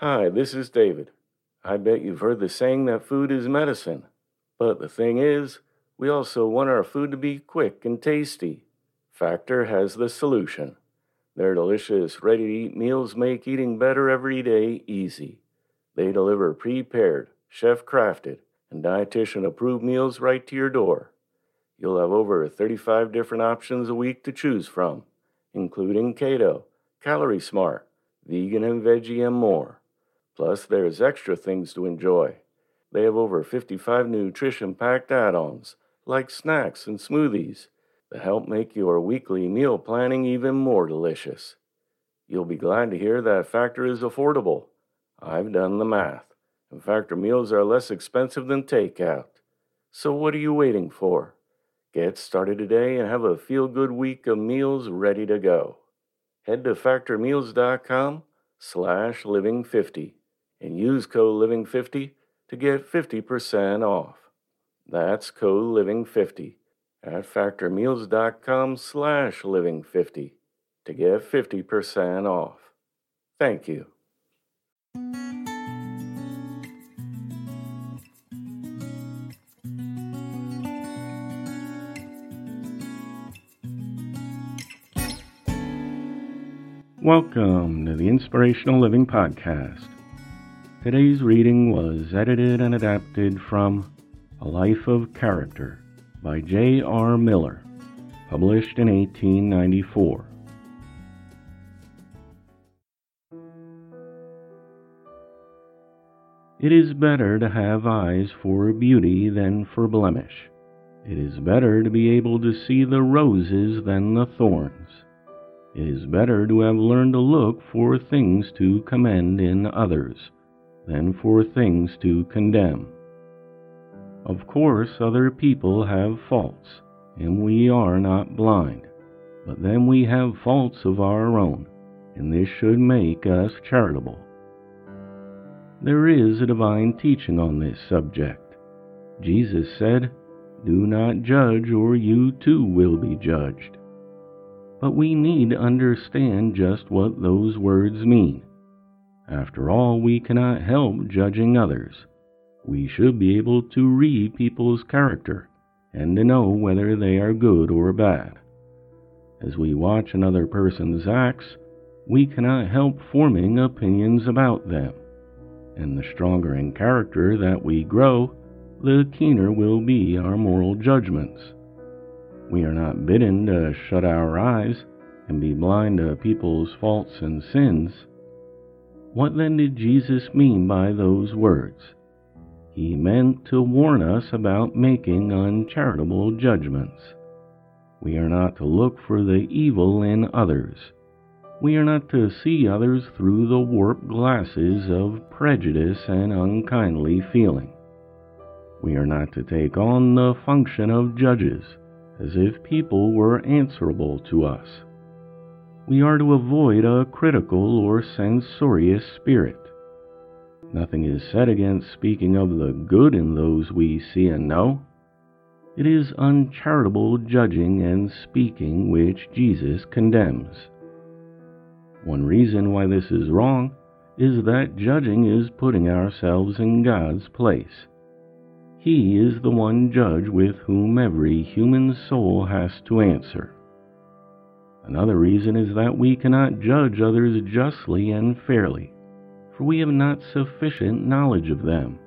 Hi, this is David. I bet you've heard the saying that food is medicine. But the thing is, we also want our food to be quick and tasty. Factor has the solution. Their delicious, ready to eat meals make eating better every day easy. They deliver prepared, chef crafted, and dietitian approved meals right to your door. You'll have over 35 different options a week to choose from, including keto, calorie smart, vegan and veggie, and more. Plus, there's extra things to enjoy. They have over 55 nutrition packed add ons, like snacks and smoothies, that help make your weekly meal planning even more delicious. You'll be glad to hear that Factor is affordable. I've done the math, and Factor meals are less expensive than takeout. So, what are you waiting for? Get started today and have a feel good week of meals ready to go. Head to factormeals.com slash living50 and use code living50 to get 50% off. That's code living50 at factormeals.com slash living50 to get 50% off. Thank you. Welcome to the Inspirational Living Podcast. Today's reading was edited and adapted from A Life of Character by J. R. Miller, published in 1894. It is better to have eyes for beauty than for blemish. It is better to be able to see the roses than the thorns. It is better to have learned to look for things to commend in others than for things to condemn. Of course, other people have faults, and we are not blind, but then we have faults of our own, and this should make us charitable. There is a divine teaching on this subject. Jesus said, Do not judge, or you too will be judged. But we need to understand just what those words mean. After all, we cannot help judging others. We should be able to read people's character and to know whether they are good or bad. As we watch another person's acts, we cannot help forming opinions about them. And the stronger in character that we grow, the keener will be our moral judgments. We are not bidden to shut our eyes and be blind to people's faults and sins. What then did Jesus mean by those words? He meant to warn us about making uncharitable judgments. We are not to look for the evil in others. We are not to see others through the warped glasses of prejudice and unkindly feeling. We are not to take on the function of judges as if people were answerable to us. We are to avoid a critical or censorious spirit. Nothing is said against speaking of the good in those we see and know. It is uncharitable judging and speaking which Jesus condemns. One reason why this is wrong is that judging is putting ourselves in God's place. He is the one judge with whom every human soul has to answer. Another reason is that we cannot judge others justly and fairly, for we have not sufficient knowledge of them.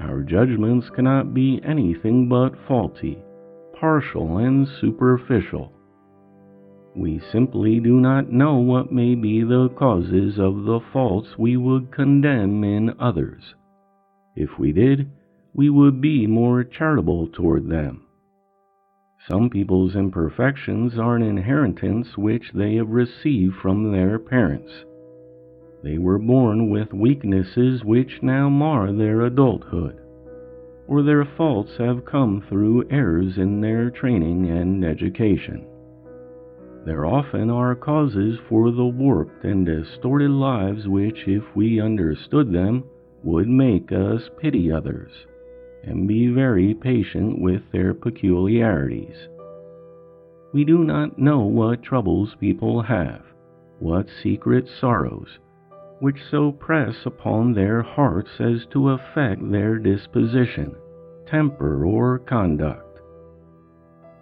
Our judgments cannot be anything but faulty, partial, and superficial. We simply do not know what may be the causes of the faults we would condemn in others. If we did, we would be more charitable toward them. Some people's imperfections are an inheritance which they have received from their parents. They were born with weaknesses which now mar their adulthood, or their faults have come through errors in their training and education. There often are causes for the warped and distorted lives which, if we understood them, would make us pity others and be very patient with their peculiarities. We do not know what troubles people have, what secret sorrows, which so press upon their hearts as to affect their disposition, temper, or conduct.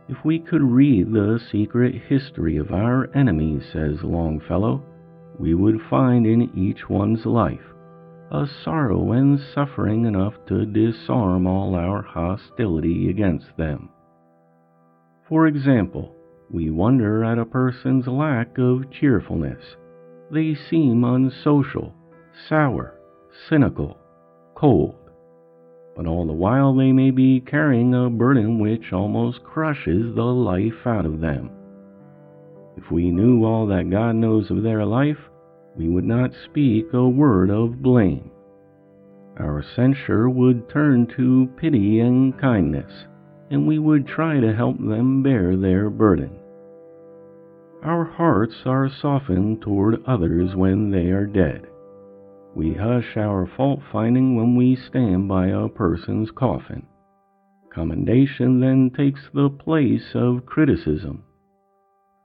If we could read the secret history of our enemies, says Longfellow, we would find in each one's life a sorrow and suffering enough to disarm all our hostility against them. For example, we wonder at a person's lack of cheerfulness. They seem unsocial, sour, cynical, cold. But all the while they may be carrying a burden which almost crushes the life out of them. If we knew all that God knows of their life, we would not speak a word of blame. Our censure would turn to pity and kindness, and we would try to help them bear their burden. Our hearts are softened toward others when they are dead. We hush our fault finding when we stand by a person's coffin. Commendation then takes the place of criticism.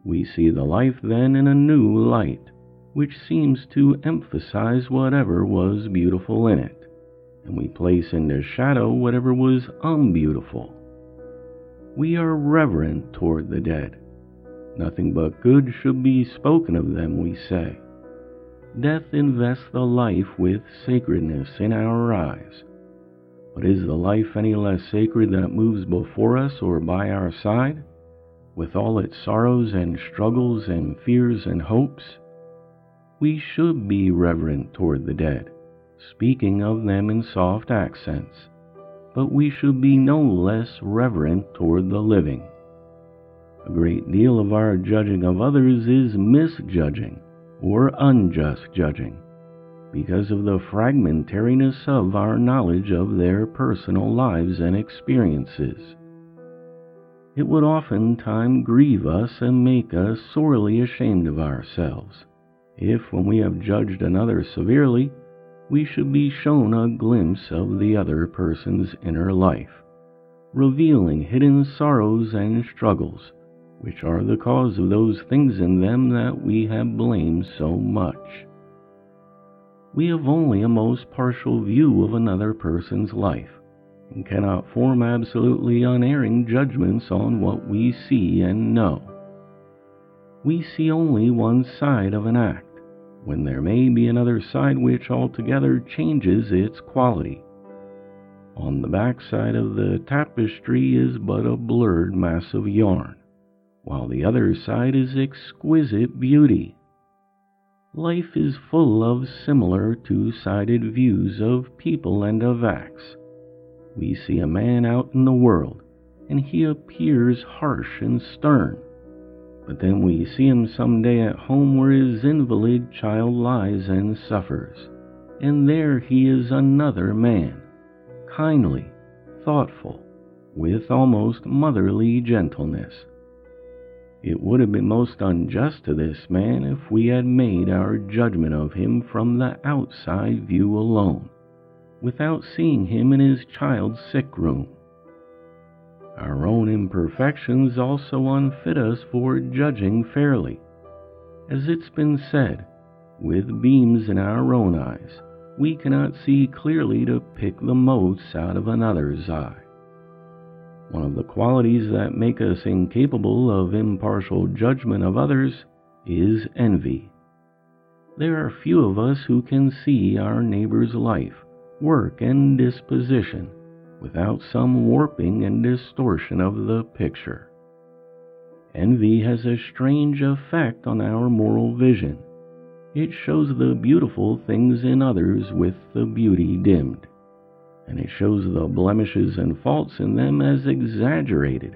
We see the life then in a new light which seems to emphasize whatever was beautiful in it, and we place into shadow whatever was unbeautiful. We are reverent toward the dead. Nothing but good should be spoken of them, we say. Death invests the life with sacredness in our eyes. But is the life any less sacred that moves before us or by our side, with all its sorrows and struggles and fears and hopes? We should be reverent toward the dead, speaking of them in soft accents, but we should be no less reverent toward the living. A great deal of our judging of others is misjudging or unjust judging because of the fragmentariness of our knowledge of their personal lives and experiences. It would oftentimes grieve us and make us sorely ashamed of ourselves if, when we have judged another severely, we should be shown a glimpse of the other person's inner life, revealing hidden sorrows and struggles, which are the cause of those things in them that we have blamed so much. We have only a most partial view of another person's life, and cannot form absolutely unerring judgments on what we see and know. We see only one side of an act when there may be another side which altogether changes its quality. On the back side of the tapestry is but a blurred mass of yarn, while the other side is exquisite beauty. Life is full of similar two sided views of people and of acts. We see a man out in the world, and he appears harsh and stern but then we see him some day at home where his invalid child lies and suffers. And there he is another man, kindly, thoughtful, with almost motherly gentleness. It would have been most unjust to this man if we had made our judgment of him from the outside view alone, without seeing him in his child's sick room our own imperfections also unfit us for judging fairly. As it's been said, with beams in our own eyes, we cannot see clearly to pick the motes out of another's eye. One of the qualities that make us incapable of impartial judgment of others is envy. There are few of us who can see our neighbor's life, work, and disposition without some warping and distortion of the picture. Envy has a strange effect on our moral vision. It shows the beautiful things in others with the beauty dimmed, and it shows the blemishes and faults in them as exaggerated.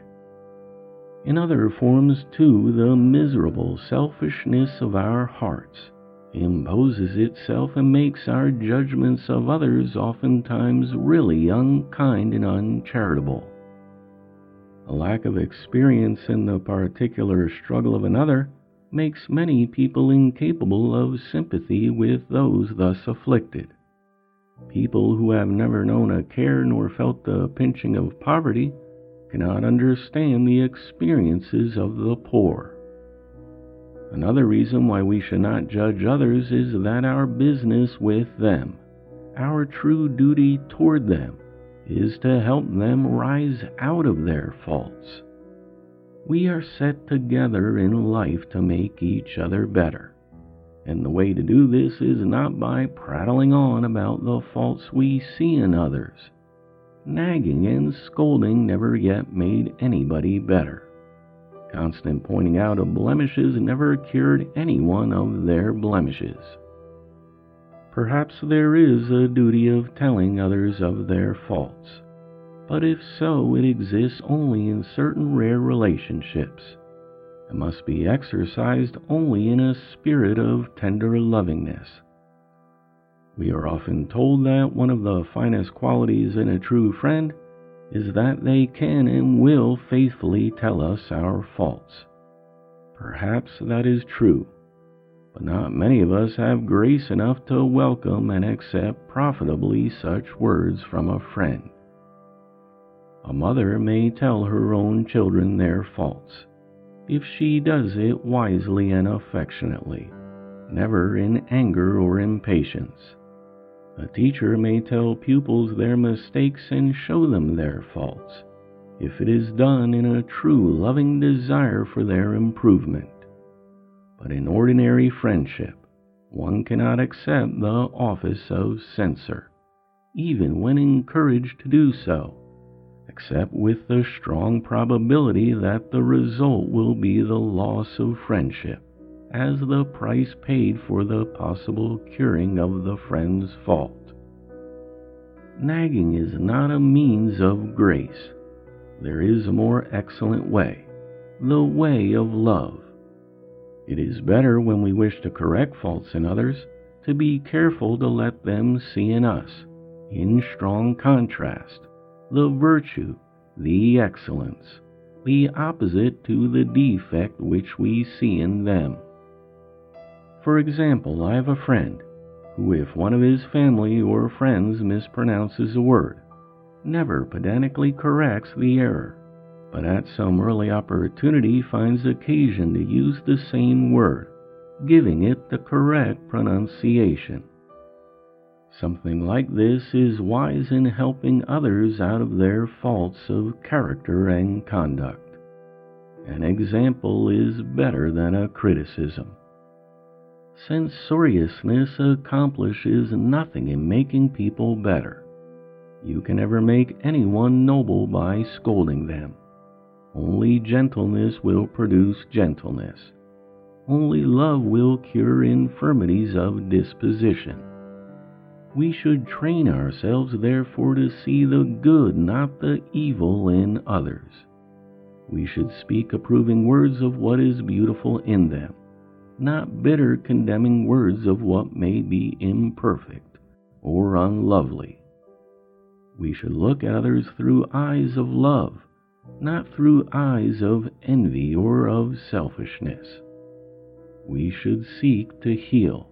In other forms, too, the miserable selfishness of our hearts imposes itself and makes our judgments of others oftentimes really unkind and uncharitable. A lack of experience in the particular struggle of another makes many people incapable of sympathy with those thus afflicted. People who have never known a care nor felt the pinching of poverty cannot understand the experiences of the poor. Another reason why we should not judge others is that our business with them, our true duty toward them, is to help them rise out of their faults. We are set together in life to make each other better. And the way to do this is not by prattling on about the faults we see in others. Nagging and scolding never yet made anybody better. Constant pointing out of blemishes never cured anyone of their blemishes. Perhaps there is a duty of telling others of their faults, but if so, it exists only in certain rare relationships. It must be exercised only in a spirit of tender lovingness. We are often told that one of the finest qualities in a true friend is that they can and will faithfully tell us our faults. Perhaps that is true, but not many of us have grace enough to welcome and accept profitably such words from a friend. A mother may tell her own children their faults, if she does it wisely and affectionately, never in anger or impatience. A teacher may tell pupils their mistakes and show them their faults, if it is done in a true loving desire for their improvement. But in ordinary friendship, one cannot accept the office of censor, even when encouraged to do so, except with the strong probability that the result will be the loss of friendship as the price paid for the possible curing of the friend's fault. Nagging is not a means of grace. There is a more excellent way, the way of love. It is better when we wish to correct faults in others to be careful to let them see in us, in strong contrast, the virtue, the excellence, the opposite to the defect which we see in them. For example, I have a friend who, if one of his family or friends mispronounces a word, never pedantically corrects the error, but at some early opportunity finds occasion to use the same word, giving it the correct pronunciation. Something like this is wise in helping others out of their faults of character and conduct. An example is better than a criticism. Censoriousness accomplishes nothing in making people better. You can never make anyone noble by scolding them. Only gentleness will produce gentleness. Only love will cure infirmities of disposition. We should train ourselves, therefore, to see the good, not the evil, in others. We should speak approving words of what is beautiful in them not bitter condemning words of what may be imperfect or unlovely. We should look at others through eyes of love, not through eyes of envy or of selfishness. We should seek to heal,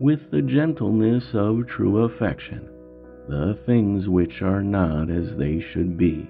with the gentleness of true affection, the things which are not as they should be.